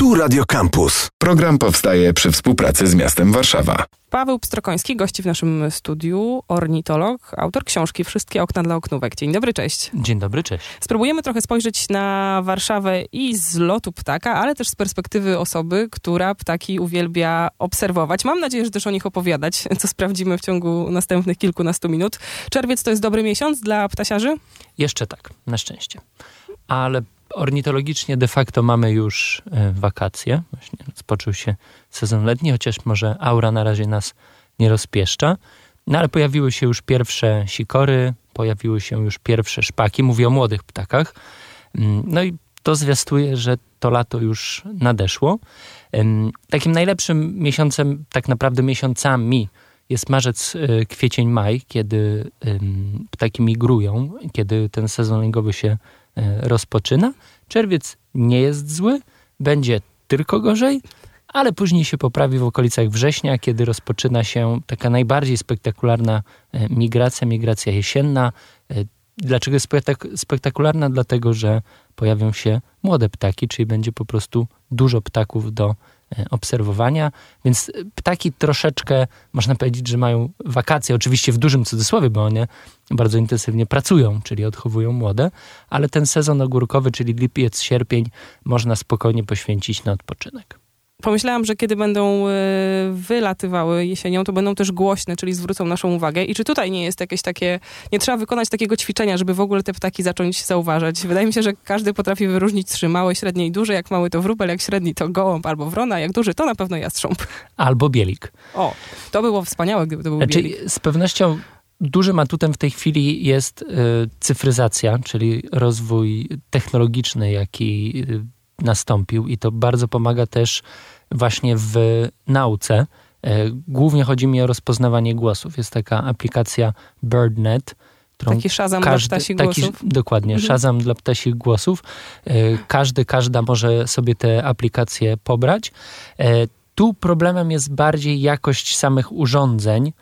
Tu Radio Campus. Program powstaje przy współpracy z miastem Warszawa. Paweł Pstrokoński, gości w naszym studiu, ornitolog, autor książki Wszystkie okna dla oknówek. Dzień dobry, cześć. Dzień dobry, cześć. Spróbujemy trochę spojrzeć na Warszawę i z lotu ptaka, ale też z perspektywy osoby, która ptaki uwielbia obserwować. Mam nadzieję, że też o nich opowiadać, co sprawdzimy w ciągu następnych kilkunastu minut. Czerwiec to jest dobry miesiąc dla ptasiarzy? Jeszcze tak, na szczęście. Ale ornitologicznie de facto mamy już e, wakacje. Właśnie rozpoczął się sezon letni, chociaż może aura na razie nas nie rozpieszcza. No ale pojawiły się już pierwsze sikory, pojawiły się już pierwsze szpaki. Mówię o młodych ptakach. Mm, no i to zwiastuje, że to lato już nadeszło. Takim najlepszym miesiącem, tak naprawdę miesiącami jest marzec, e, kwiecień, maj, kiedy ptaki migrują, kiedy ten sezon lęgowy się rozpoczyna. Czerwiec nie jest zły, będzie tylko gorzej, ale później się poprawi w okolicach września, kiedy rozpoczyna się taka najbardziej spektakularna e, migracja, migracja jesienna. E, dlaczego jest spektakularna? Dlatego, że pojawią się młode ptaki, czyli będzie po prostu dużo ptaków do E, obserwowania, więc ptaki troszeczkę, można powiedzieć, że mają wakacje, oczywiście w dużym cudzysłowie, bo one bardzo intensywnie pracują, czyli odchowują młode, ale ten sezon ogórkowy, czyli lipiec, sierpień, można spokojnie poświęcić na odpoczynek pomyślałam, że kiedy będą e, wylatywały jesienią, to będą też głośne, czyli zwrócą naszą uwagę. I czy tutaj nie jest jakieś takie, nie trzeba wykonać takiego ćwiczenia, żeby w ogóle te ptaki zacząć zauważać? Wydaje mi się, że każdy potrafi wyróżnić trzy małe, średnie i duże. Jak mały to wróbel, jak średni to gołąb albo wrona, jak duży to na pewno jastrząb. Albo bielik. O, to było wspaniałe, gdyby to był znaczy, bielik. Z pewnością Dużym atutem w tej chwili jest y, cyfryzacja, czyli rozwój technologiczny, jaki y, nastąpił i to bardzo pomaga też właśnie w nauce. E, głównie chodzi mi o rozpoznawanie głosów. Jest taka aplikacja BirdNet, Taki Shazam każdy, dla ptasich taki, głosów. Dokładnie, mhm. Shazam dla ptasich głosów. E, każdy, każda może sobie te aplikacje pobrać. E, tu problemem jest bardziej jakość samych urządzeń,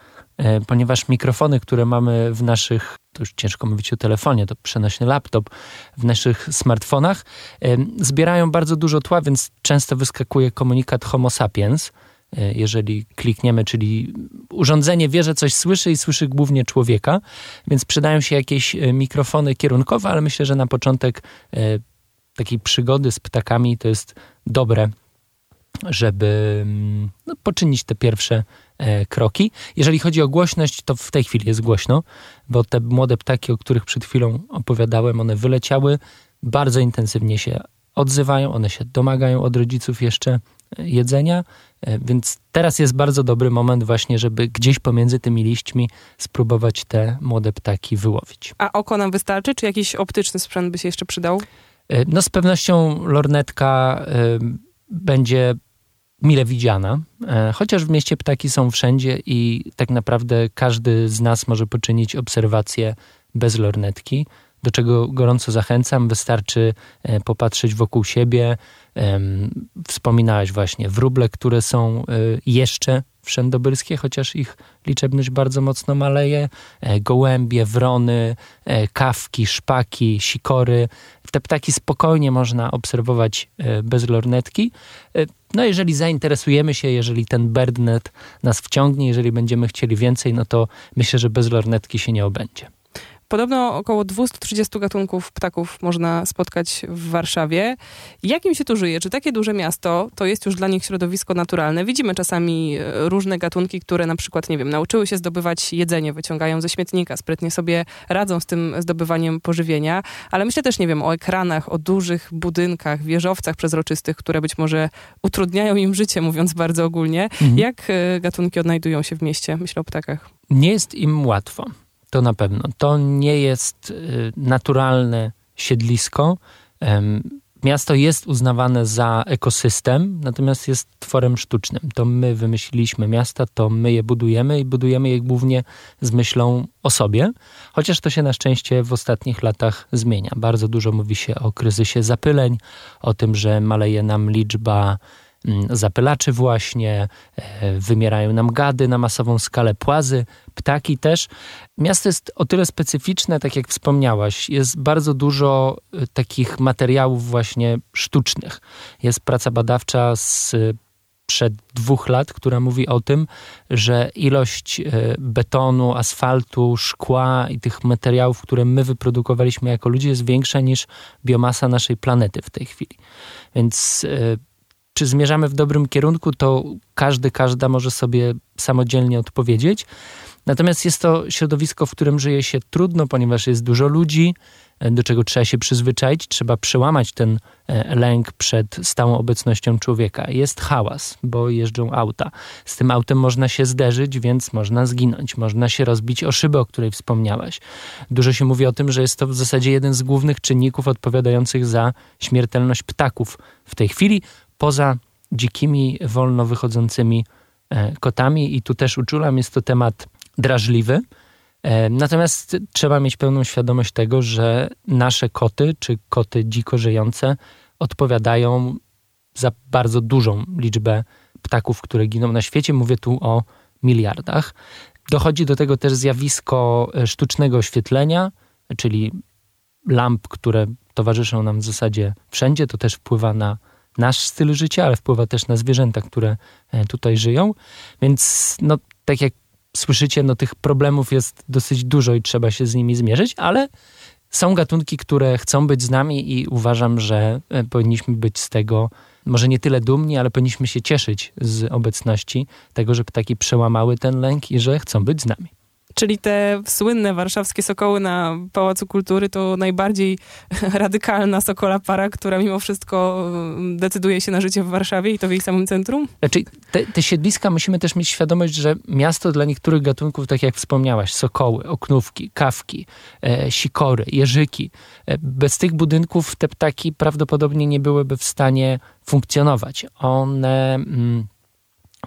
ponieważ mikrofony, które mamy w naszych, to już ciężko mówić o telefonie, to przenośny laptop, w naszych smartfonach, e, zbierają bardzo dużo tła, więc często wyskakuje komunikat Homo sapiens, e, jeżeli klikniemy, czyli urządzenie wie, że coś słyszy i słyszy głównie człowieka, więc przydają się jakieś mikrofony kierunkowe, ale myślę, że na początek takiej przygody z ptakami to jest dobre, żeby mm, no, poczynić te pierwsze E, kroki. Jeżeli chodzi o głośność, to w tej chwili jest głośno, bo te młode ptaki, o których przed chwilą opowiadałem, one wyleciały, bardzo intensywnie się odzywają, one się domagają od rodziców jeszcze e, jedzenia, e, więc teraz jest bardzo dobry moment właśnie, żeby gdzieś pomiędzy tymi liśćmi spróbować te młode ptaki wyłowić. A oko nam wystarczy, czy jakiś optyczny sprzęt by się jeszcze przydał? No z pewnością lornetka będzie mile widziana, e, chociaż w mieście ptaki są wszędzie i tak naprawdę każdy z nas może poczynić obserwację bez lornetki, do czego gorąco zachęcam. Wystarczy e, popatrzeć wokół siebie. Wspominałeś właśnie wróble, które są e, jeszcze wszędobylskie, chociaż ich liczebność bardzo mocno maleje. Gołębie, wrony, kawki, szpaki, sikory. Te ptaki spokojnie można obserwować bez lornetki. No jeżeli zainteresujemy się, jeżeli ten birdnet nas wciągnie, jeżeli będziemy chcieli więcej, no to myślę, że bez lornetki się nie obędzie. Podobno około 230 gatunków ptaków można spotkać w Warszawie. Jak im się tu żyje? Czy takie duże miasto to jest już dla nich środowisko naturalne? Widzimy czasami e, różne gatunki, które na przykład, nie wiem, nauczyły się zdobywać jedzenie, wyciągają ze śmietnika, sprytnie sobie radzą z tym zdobywaniem pożywienia, ale myślę też, nie wiem, o ekranach, o dużych budynkach, wieżowcach przezroczystych, które być może utrudniają im życie, mówiąc bardzo ogólnie. Mhm. Jak e, gatunki odnajdują się w mieście? Myślę o ptakach. Nie jest im łatwo. To na pewno. To nie jest y, naturalne siedlisko. Miasto jest uznawane za ekosystem, natomiast jest tworem sztucznym. To my wymyśliliśmy miasta, to my je budujemy i budujemy je głównie z myślą o sobie, chociaż to się na szczęście w ostatnich latach zmienia. Bardzo dużo mówi się o kryzysie zapyleń, o tym, że maleje nam liczba zapylaczy właśnie, e, wymierają nam gady na masową skalę, płazy, ptaki też. Miasto jest o tyle specyficzne, tak jak wspomniałaś, jest bardzo dużo e, takich materiałów właśnie sztucznych. Jest praca badawcza z przed dwóch lat, która mówi o tym, że ilość e, betonu, asfaltu, szkła i tych materiałów, które my wyprodukowaliśmy jako ludzie, jest większa niż biomasa naszej planety w tej chwili. Więc e, czy zmierzamy w dobrym kierunku, to każdy, każda może sobie samodzielnie odpowiedzieć. Natomiast jest to środowisko, w którym żyje się trudno, ponieważ jest dużo ludzi, do czego trzeba się przyzwyczaić, trzeba przełamać ten e, lęk przed stałą obecnością człowieka. Jest hałas, bo jeżdżą auta. Z tym autem można się zderzyć, więc można zginąć. Można się rozbić o szybę, o której wspomniałaś. Dużo się mówi o tym, że jest to w zasadzie jeden z głównych czynników odpowiadających za śmiertelność ptaków w tej chwili, poza dzikimi, wolno wychodzącymi e, kotami. I tu też uczulam, jest to temat drażliwy E, natomiast trzeba mieć pełną świadomość tego, że nasze koty, czy koty dziko żyjące, odpowiadają za bardzo dużą liczbę ptaków, które giną na świecie. Mówię tu o miliardach. Dochodzi do tego też zjawisko e, sztucznego oświetlenia, czyli lamp, które towarzyszą nam w zasadzie wszędzie. To też wpływa na nasz styl życia, ale wpływa też na zwierzęta, które e, tutaj żyją. Więc no, tak jak słyszycie, no tych problemów jest dosyć dużo i trzeba się z nimi zmierzyć, ale są gatunki, które chcą być z nami i uważam, że e, powinniśmy być z tego może nie tyle dumni, ale powinniśmy się cieszyć z obecności tego, że ptaki przełamały ten lęk i że chcą być z nami. Czyli te słynne warszawskie sokoły na Pałacu Kultury to najbardziej radykalna sokola para, która mimo wszystko mm, decyduje się na życie w Warszawie i to w jej samym centrum? Znaczy, te, te siedliska musimy też mieć świadomość, że miasto dla niektórych gatunków, tak jak wspomniałaś, sokoły, oknówki, kawki, e, sikory, jeżyki, e, bez tych budynków te ptaki prawdopodobnie nie byłyby w stanie funkcjonować. One... Mm,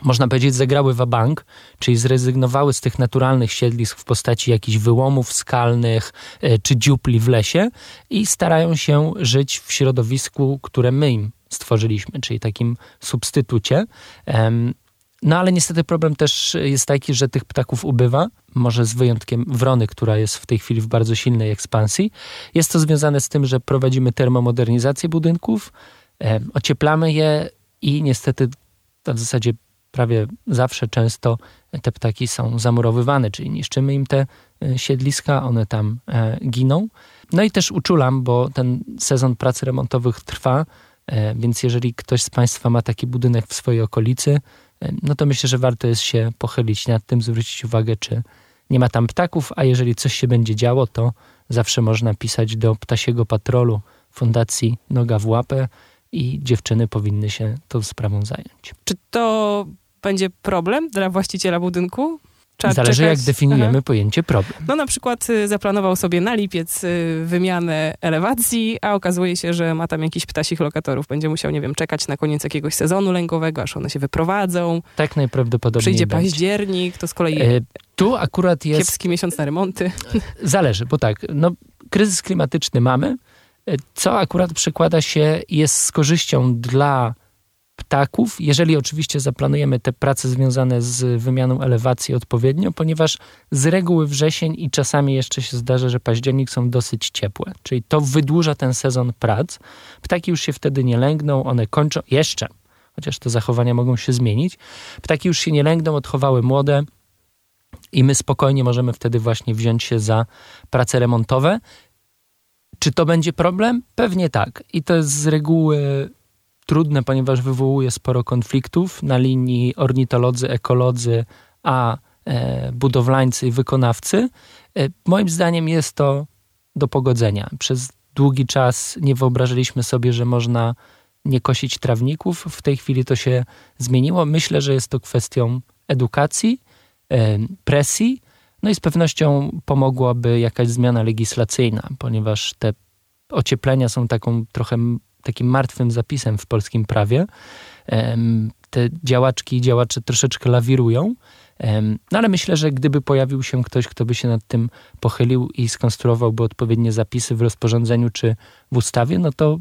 można powiedzieć, zagrały bank, czyli zrezygnowały z tych naturalnych siedlisk w postaci jakichś wyłomów skalnych e, czy dziupli w lesie i starają się żyć w środowisku, które my im stworzyliśmy, czyli takim substytucie. No ale niestety problem też jest taki, że tych ptaków ubywa, może z wyjątkiem wrony, która jest w tej chwili w bardzo silnej ekspansji. Jest to związane z tym, że prowadzimy termomodernizację budynków, ocieplamy je i niestety w zasadzie prawie zawsze często te ptaki są zamurowywane, czyli niszczymy im te e, siedliska, one tam e, giną. No i też uczulam, bo ten sezon prac remontowych trwa, e, więc jeżeli ktoś z Państwa ma taki budynek w swojej okolicy, no to myślę, że warto jest się pochylić nad tym, zwrócić uwagę, czy nie ma tam ptaków, a jeżeli coś się będzie działo, to zawsze można pisać do ptasiego patrolu Fundacji Noga w Łapę i dziewczyny powinny się tą sprawą zająć. Czy to będzie problem dla właściciela budynku? Trzeba Zależy czekać. jak definiujemy Aha. pojęcie problem. No na przykład y, zaplanował sobie na lipiec y, wymianę elewacji, a okazuje się, że ma tam jakiś ptasich lokatorów. Będzie musiał, nie wiem, czekać na koniec jakiegoś sezonu lękowego, aż one się wyprowadzą. Tak najprawdopodobniej Przyjdzie będzie. październik, to z kolei e, tu akurat jest... Kiepski miesiąc na remonty. Zależy, bo tak, no kryzys klimatyczny mamy, e, co akurat przekłada się, jest z korzyścią dla ptaków, jeżeli oczywiście zaplanujemy te prace związane z wymianą elewacji odpowiednio, ponieważ z reguły wrzesień i czasami jeszcze się zdarza, że październik są dosyć ciepłe, czyli to wydłuża ten sezon prac. Ptaki już się wtedy nie lęgną, one kończą jeszcze, chociaż te zachowania mogą się zmienić. Ptaki już się nie lęgną, odchowały młode i my spokojnie możemy wtedy właśnie wziąć się za prace remontowe. Czy to będzie problem? Pewnie tak. I to jest z reguły trudne, ponieważ wywołuje sporo konfliktów na linii ornitolodzy, ekolodzy, a e, budowlańcy i wykonawcy. E, moim zdaniem jest to do pogodzenia. Przez długi czas nie wyobrażaliśmy sobie, że można nie kosić trawników. W tej chwili to się zmieniło. Myślę, że jest to kwestią edukacji, e, presji, no i z pewnością pomogłaby jakaś zmiana legislacyjna, ponieważ te ocieplenia są taką trochę takim martwym zapisem w polskim prawie. Te działaczki i działacze troszeczkę lawirują. No ale myślę, że gdyby pojawił się ktoś, kto by się nad tym pochylił i skonstruowałby odpowiednie zapisy w rozporządzeniu czy w ustawie, no to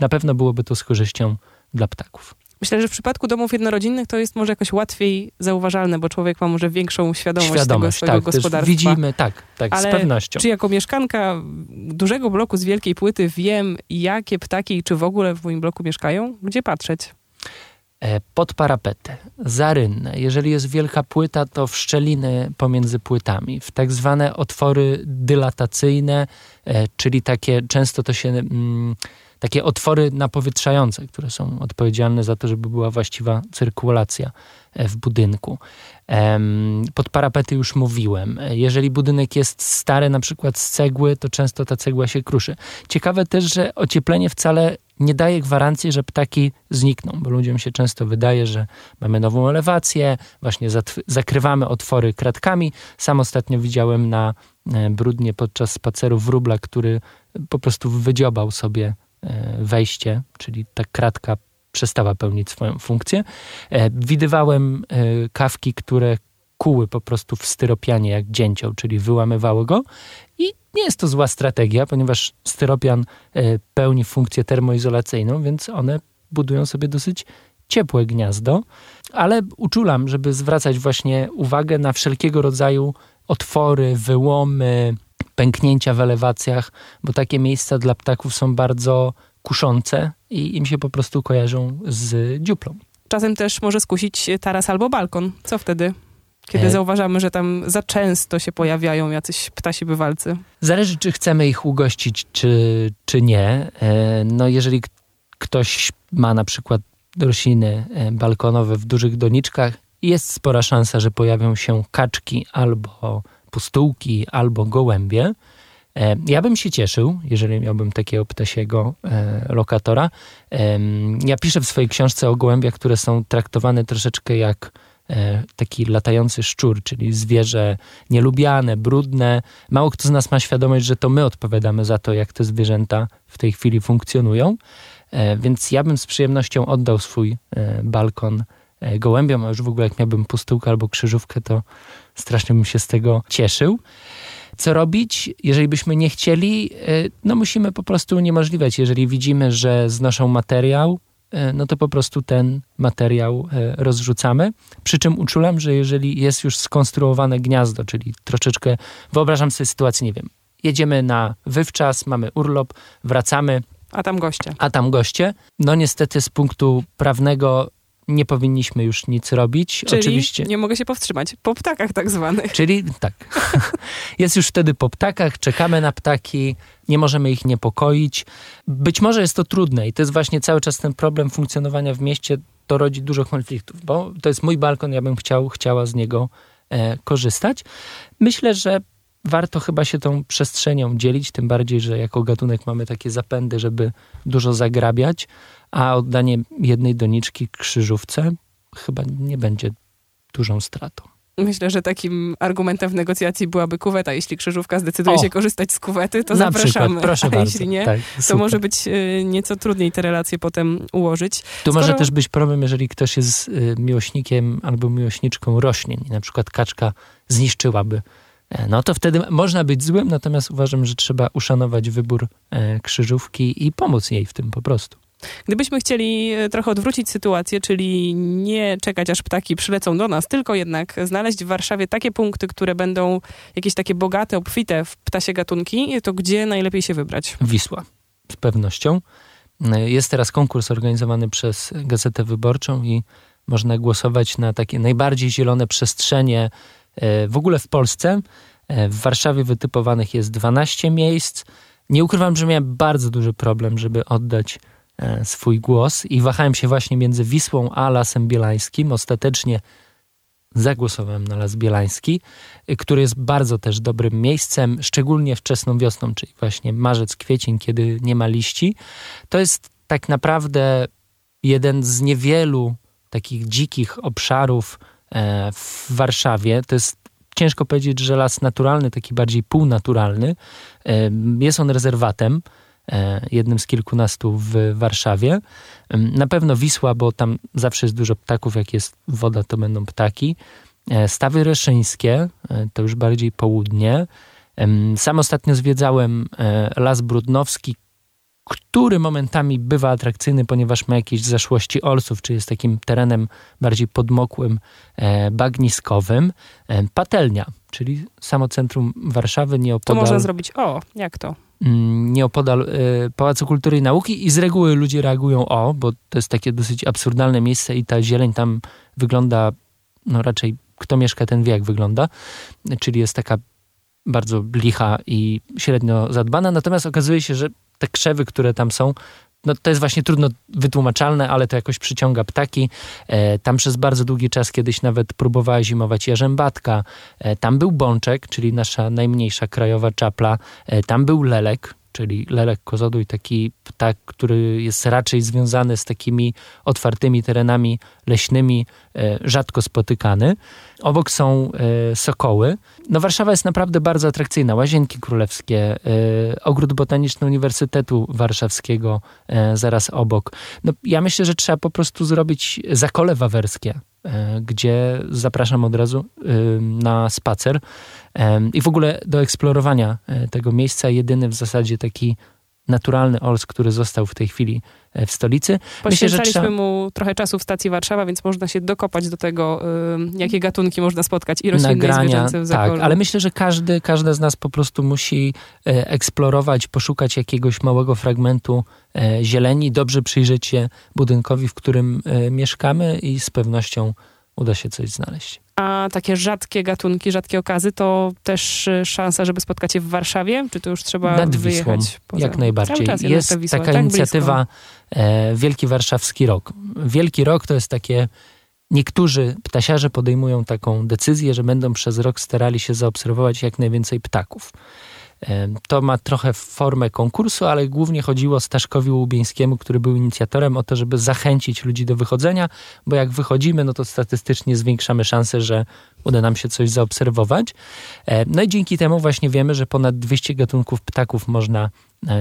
na pewno byłoby to z korzyścią dla ptaków. Myślę, że w przypadku domów jednorodzinnych to jest może jakoś łatwiej zauważalne, bo człowiek ma może większą świadomość, świadomość tego swojego tak, gospodarstwa. Widzimy, tak, tak, Ale z pewnością. Czy jako mieszkanka dużego bloku z wielkiej płyty wiem, jakie ptaki, czy w ogóle w moim bloku mieszkają? Gdzie patrzeć? E, pod parapety, za rynnę. Jeżeli jest wielka płyta, to w szczeliny pomiędzy płytami, w tak zwane otwory dylatacyjne, e, czyli takie, często to się, mm, takie otwory napowietrzające, które są odpowiedzialne za to, żeby była właściwa cyrkulacja e, w budynku. Pod parapety już mówiłem. Jeżeli budynek jest stary, na przykład z cegły, to często ta cegła się kruszy. Ciekawe też, że ocieplenie wcale nie daje gwarancji, że ptaki znikną, bo ludziom się często wydaje, że mamy nową elewację, właśnie zakrywamy otwory kratkami. Sam ostatnio widziałem na e, brudnie podczas spaceru wróbla, który po prostu wydziobał sobie e, wejście, czyli ta kratka przestała pełnić swoją funkcję. E, widywałem kawki, które kuły po prostu w styropianie jak dzięcioł, czyli wyłamywały go i nie jest to zła strategia, ponieważ styropian e, pełni funkcję termoizolacyjną, więc one budują sobie dosyć ciepłe gniazdo, ale uczulam, żeby zwracać właśnie uwagę na wszelkiego rodzaju otwory, wyłomy, pęknięcia w elewacjach, bo takie miejsca dla ptaków są bardzo kuszące i im się po prostu kojarzą z dziuplą. Czasem też może skusić taras albo balkon. Co wtedy? Kiedy e... zauważamy, że tam za często się pojawiają jacyś ptasi bywalcy. Zależy, czy chcemy ich ugościć, czy, czy nie. E, no jeżeli ktoś ma na przykład rośliny e, balkonowe w dużych doniczkach, jest spora szansa, że pojawią się kaczki albo pustułki, albo gołębie. E, ja bym się cieszył, jeżeli miałbym takiego ptasiego lokatora. Ja piszę w swojej książce o gołębiach, które są traktowane troszeczkę jak E, taki latający szczur, czyli zwierzę nielubiane, brudne. Mało kto z nas ma świadomość, że to my odpowiadamy za to, jak te zwierzęta w tej chwili funkcjonują. E, więc ja bym z przyjemnością oddał swój e, balkon gołębiom, a już w ogóle jak miałbym pustułkę albo krzyżówkę, to strasznie bym się z tego cieszył. Co robić, jeżeli byśmy nie chcieli? No musimy po prostu uniemożliwiać. Jeżeli widzimy, że znoszą materiał, E, no to po prostu ten materiał e, rozrzucamy. Przy czym uczulam, że jeżeli jest już skonstruowane gniazdo, czyli troszeczkę, wyobrażam sobie sytuację, nie wiem, jedziemy na wywczas, mamy urlop, wracamy. A tam goście. A tam goście. No niestety z punktu prawnego nie powinniśmy już nic robić. Czyli Oczywiście. nie mogę się powstrzymać. Po ptakach tak zwanych. Czyli tak. jest już wtedy po ptakach, czekamy na ptaki, nie możemy ich niepokoić. Być może jest to trudne i to jest właśnie cały czas ten problem funkcjonowania w mieście. To rodzi dużo konfliktów, bo to jest mój balkon, ja bym chciał, chciała z niego e, korzystać. Myślę, że warto chyba się tą przestrzenią dzielić, tym bardziej, że jako gatunek mamy takie zapędy, żeby dużo zagrabiać, a oddanie jednej doniczki krzyżówce chyba nie będzie dużą stratą. Myślę, że takim argumentem w negocjacji byłaby kuweta. Jeśli krzyżówka zdecyduje o, się korzystać z kuwety, to zapraszamy. Przykład, proszę A bardzo. jeśli nie, tak, to może być y, nieco trudniej te relacje potem ułożyć. Tu Skoro... może też być problem, jeżeli ktoś jest y, miłośnikiem albo miłośniczką roślin i na przykład kaczka zniszczyłaby e, no to wtedy można być złym, natomiast uważam, że trzeba uszanować wybór e, krzyżówki i pomóc jej w tym po prostu. Gdybyśmy chcieli e, trochę odwrócić sytuację, czyli nie czekać aż ptaki przylecą do nas, tylko jednak znaleźć w Warszawie takie punkty, które będą jakieś takie bogate, obfite w ptasie gatunki, to gdzie najlepiej się wybrać? Wisła, z pewnością. E, jest teraz konkurs organizowany przez Gazetę Wyborczą i można głosować na takie najbardziej zielone przestrzenie e, w ogóle w Polsce. W Warszawie wytypowanych jest 12 miejsc. Nie ukrywam, że miałem bardzo duży problem, żeby oddać swój głos i wahałem się właśnie między Wisłą a Lasem Bielańskim. Ostatecznie zagłosowałem na Las Bielański, e, który jest bardzo też dobrym miejscem, szczególnie wczesną wiosną, czyli właśnie marzec, kwiecień, kiedy nie ma liści. To jest tak naprawdę jeden z niewielu takich dzikich obszarów e, w Warszawie. To jest ciężko powiedzieć, że las naturalny, taki bardziej półnaturalny. Jest on rezerwatem E, jednym z kilkunastu w Warszawie. Na pewno Wisła, bo tam zawsze jest dużo ptaków, jak jest woda, to będą ptaki. E, Stawy Reszyńskie, e, to już bardziej południe. Sam ostatnio zwiedzałem Las Brudnowski, który momentami bywa atrakcyjny, ponieważ ma jakieś zaszłości olsów, czy jest takim terenem bardziej podmokłym, e, bagniskowym. E, patelnia, czyli samo centrum Warszawy, nieopodal... To można zrobić, o, jak to? Mm, nieopodal e, Pałacu Kultury i Nauki i z reguły ludzie reagują o, bo to jest takie dosyć absurdalne miejsce i ta zieleń tam wygląda, no raczej kto mieszka, ten wie jak wygląda, czyli jest taka bardzo licha i średnio zadbana, natomiast okazuje się, że te krzewy, które tam są, no to jest właśnie trudno wytłumaczalne, ale to jakoś przyciąga ptaki. E, tam przez bardzo długi czas kiedyś nawet próbowała zimować jarzębatka. E, tam był bączek, czyli nasza najmniejsza krajowa czapla. E, tam był lelek, czyli lelek i taki ptak, który jest raczej związany z takimi otwartymi terenami leśnymi, e, rzadko spotykany. Obok są e, sokoły. No Warszawa jest naprawdę bardzo atrakcyjna. Łazienki Królewskie, e, Ogród Botaniczny Uniwersytetu Warszawskiego zaraz obok. No, ja myślę, że trzeba po prostu zrobić zakole wawerskie gdzie zapraszam od razu na spacer i w ogóle do eksplorowania e, tego miejsca. Jedyny w zasadzie taki naturalny Ols, który został w tej chwili e, w stolicy. Poświęcaliśmy trzeba... mu trochę czasu w stacji Warszawa, więc można się dokopać do tego, jakie gatunki można spotkać i roślinne Nagrania, i w Tak, ale myślę, że każdy, każda z nas po prostu musi eksplorować, poszukać jakiegoś małego fragmentu E, zieleni, dobrze przyjrzeć się budynkowi, w którym e, mieszkamy i z pewnością uda się coś znaleźć. A takie rzadkie gatunki, rzadkie okazy, to też e, szansa, żeby spotkać je w Warszawie? Czy to już trzeba Nad Wisłą, wyjechać? Poza... Jak najbardziej. Jest Wisła, taka tak inicjatywa Wielki Warszawski Rok. Wielki Rok to jest takie Niektórzy ptasiarze podejmują taką decyzję, że będą przez rok starali się zaobserwować jak najwięcej ptaków. To ma trochę formę konkursu, ale głównie chodziło Staszkowi Łubieńskiemu, który był inicjatorem, o to, żeby zachęcić ludzi do wychodzenia, bo jak wychodzimy, no to statystycznie zwiększamy szanse, że uda nam się coś zaobserwować. No i dzięki temu właśnie wiemy, że ponad 200 gatunków ptaków można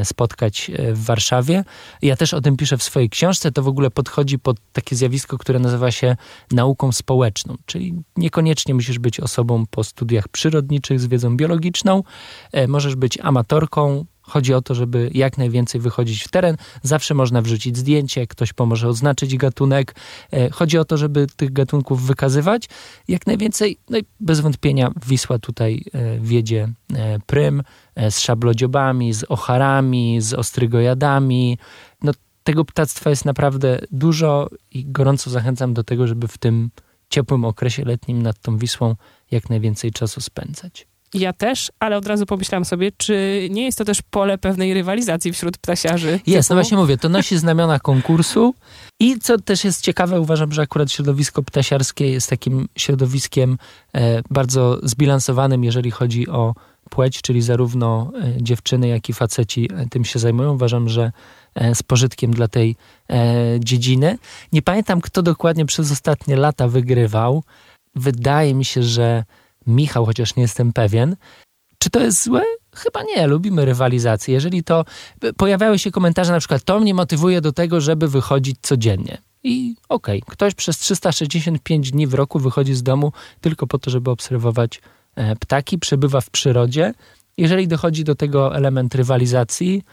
spotkać e, w Warszawie. Ja też o tym piszę w swojej książce. To w ogóle podchodzi pod takie zjawisko, które nazywa się nauką społeczną, czyli niekoniecznie musisz być osobą po studiach przyrodniczych z wiedzą biologiczną. E, możesz być amatorką, Chodzi o to, żeby jak najwięcej wychodzić w teren. Zawsze można wrzucić zdjęcie, ktoś pomoże oznaczyć gatunek. E, chodzi o to, żeby tych gatunków wykazywać jak najwięcej. No i bez wątpienia Wisła tutaj e, wiedzie e, prym z szablodziobami, z ocharami, z ostrygojadami. No, tego ptactwa jest naprawdę dużo i gorąco zachęcam do tego, żeby w tym ciepłym okresie letnim nad tą Wisłą jak najwięcej czasu spędzać. Ja też, ale od razu pomyślałam sobie, czy nie jest to też pole pewnej rywalizacji wśród ptasiarzy? Jest, typu? no właśnie mówię, to nosi znamiona konkursu i co też jest ciekawe, uważam, że akurat środowisko ptasiarskie jest takim środowiskiem e, bardzo zbilansowanym, jeżeli chodzi o płeć, czyli zarówno e, dziewczyny, jak i faceci e, tym się zajmują. Uważam, że e, z pożytkiem dla tej dziedziny. Nie pamiętam, kto dokładnie przez ostatnie lata wygrywał. Wydaje mi się, że Michał, chociaż nie jestem pewien. Czy to jest złe? Chyba nie, lubimy rywalizację. Jeżeli to pojawiały się komentarze, na przykład, to mnie motywuje do tego, żeby wychodzić codziennie. I okej, okay, ktoś przez 365 dni w roku wychodzi z domu tylko po to, żeby obserwować e, ptaki, przebywa w przyrodzie. Jeżeli dochodzi do tego element rywalizacji,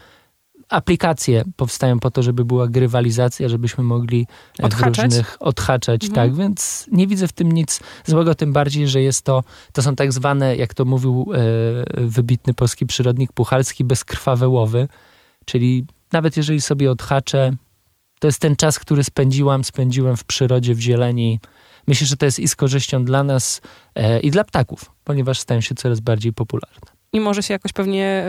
aplikacje powstają po to, żeby była grywalizacja, żebyśmy mogli odhaczać. różnych odhaczać, mhm. tak, więc nie widzę w tym nic złego, tym bardziej, że jest to, to są tak zwane, jak to mówił e, wybitny polski przyrodnik Puchalski, bezkrwawe łowy, czyli nawet jeżeli sobie odhaczę, to jest ten czas, który spędziłam, spędziłem w przyrodzie, w zieleni. Myślę, że to jest i z korzyścią dla nas e, i dla ptaków, ponieważ stają się coraz bardziej popularne i może się jakoś pewnie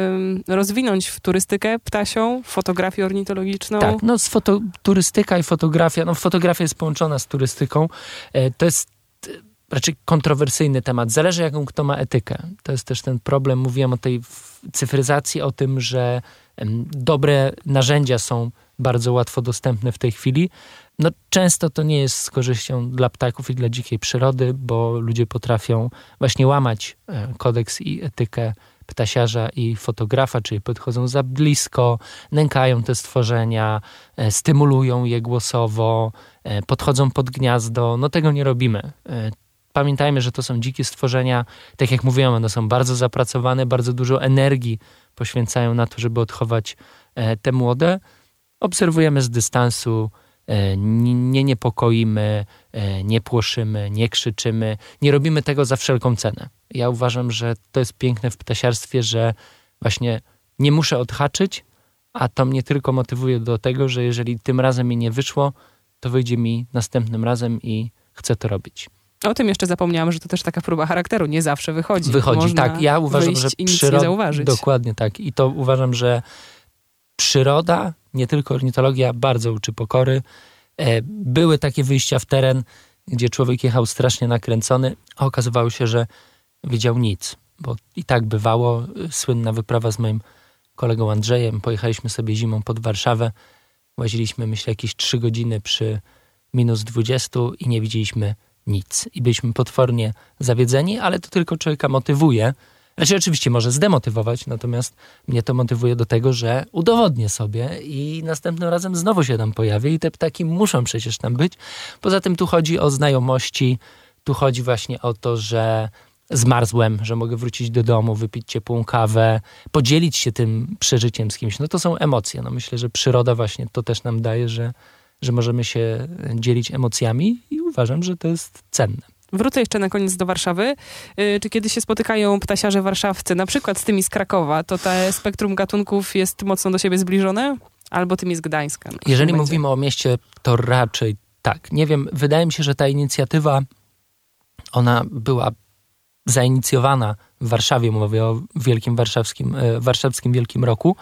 rozwinąć w turystykę ptasią, fotografię ornitologiczną. Tak, no z turystyka i fotografia, no fotografia jest połączona z turystyką. E, to jest e, raczej kontrowersyjny temat. Zależy, jaką kto ma etykę. To jest też ten problem. Mówiłem o tej cyfryzacji, o tym, że dobre narzędzia są bardzo łatwo dostępne w tej chwili. No, często to nie jest z korzyścią dla ptaków i dla dzikiej przyrody, bo ludzie potrafią właśnie łamać e, kodeks i etykę ptasiarza i fotografa, czyli podchodzą za blisko, nękają te stworzenia, e, stymulują je głosowo, e, podchodzą pod gniazdo. No tego nie robimy. pamiętajmy, że to są dzikie stworzenia. Tak jak mówiłem, one są bardzo zapracowane, bardzo dużo energii poświęcają na to, żeby odchować te młode. Obserwujemy z dystansu, e, nie niepokoimy, e, nie płoszymy, nie krzyczymy, nie robimy tego za wszelką cenę. Ja uważam, że to jest piękne w ptasiarstwie, że właśnie nie muszę odhaczyć, a to mnie tylko motywuje do tego, że jeżeli tym razem mi nie wyszło, to wyjdzie mi następnym razem i chcę to robić. O tym jeszcze zapomniałam, że to też taka próba charakteru. Nie zawsze wychodzi. Wychodzi, Można tak. Ja uważam, że przyroda... Dokładnie tak. I to uważam, że przyroda, nie tylko ornitologia, bardzo uczy pokory. E, były takie wyjścia w teren, gdzie człowiek jechał strasznie nakręcony, a okazywało się, że widział nic. Bo i tak bywało. Słynna wyprawa z moim kolegą Andrzejem. Pojechaliśmy sobie zimą pod Warszawę. Łaziliśmy, myślę, jakieś trzy godziny przy minus 20 i nie widzieliśmy nic. I byliśmy potwornie zawiedzeni, ale to tylko człowieka motywuje. Znaczy, oczywiście może zdemotywować, natomiast mnie to motywuje do tego, że udowodnię sobie i następnym razem znowu się tam pojawię i te ptaki muszą przecież tam być. Poza tym tu chodzi o znajomości, tu chodzi właśnie o to, że zmarzłem, że mogę wrócić do domu, wypić ciepłą kawę, podzielić się tym przeżyciem z kimś. No to są emocje. No myślę, że przyroda właśnie to też nam daje, że, że możemy się dzielić emocjami i uważam, że to jest cenne. Wrócę jeszcze na koniec do Warszawy. Y, czy kiedy się spotykają ptasiarze warszawcy, na przykład z tymi z Krakowa, to te spektrum gatunków jest mocno do siebie zbliżone? Albo tymi z Gdańska? Jeżeli mówimy o mieście, to raczej tak. Nie wiem, wydaje mi się, że ta inicjatywa, ona była zainicjowana w Warszawie, mówię o Wielkim Warszawskim, e, Warszawskim Wielkim Roku.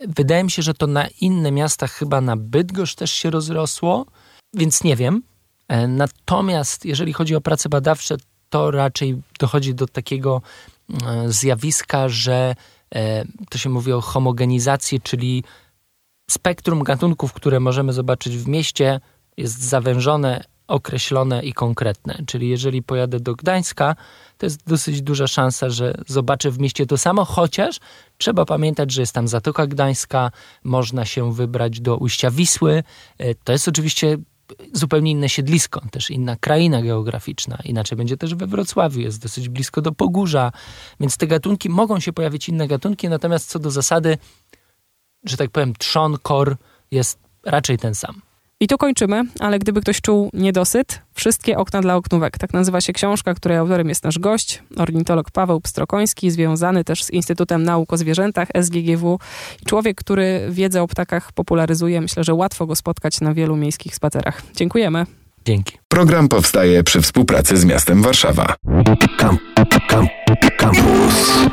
Wydaje mi się, że to na inne miasta, chyba na Bydgoszcz też się rozrosło, więc nie wiem. E, natomiast jeżeli chodzi o prace badawcze, to raczej dochodzi do takiego e, zjawiska, że to się mówi o homogenizacji, czyli spektrum gatunków, które możemy zobaczyć w mieście, jest zawężone, określone i konkretne. Czyli jeżeli pojadę do Gdańska, to jest dosyć duża szansa, że zobaczę w mieście to samo, chociaż trzeba pamiętać, że jest tam Zatoka Gdańska, można się wybrać do ujścia Wisły. E, to jest oczywiście zupełnie inne siedlisko, też inna kraina geograficzna. Inaczej będzie też we Wrocławiu, jest dosyć blisko do Pogórza, więc te gatunki, mogą się pojawić inne gatunki, natomiast co do zasady, że tak powiem, trzon, kor jest raczej ten sam. I tu kończymy, ale gdyby ktoś czuł niedosyt, wszystkie okna dla oknówek. Tak nazywa się książka, której autorem jest nasz gość, ornitolog Paweł Pstrokoński, związany też z Instytutem Nauk o Zwierzętach, SGGW. Człowiek, który wiedzę o ptakach popularyzuje. Myślę, że łatwo go spotkać na wielu miejskich spacerach. Dziękujemy. Dzięki. Program powstaje przy współpracy z miastem Warszawa. Kamp, kamp, kampus.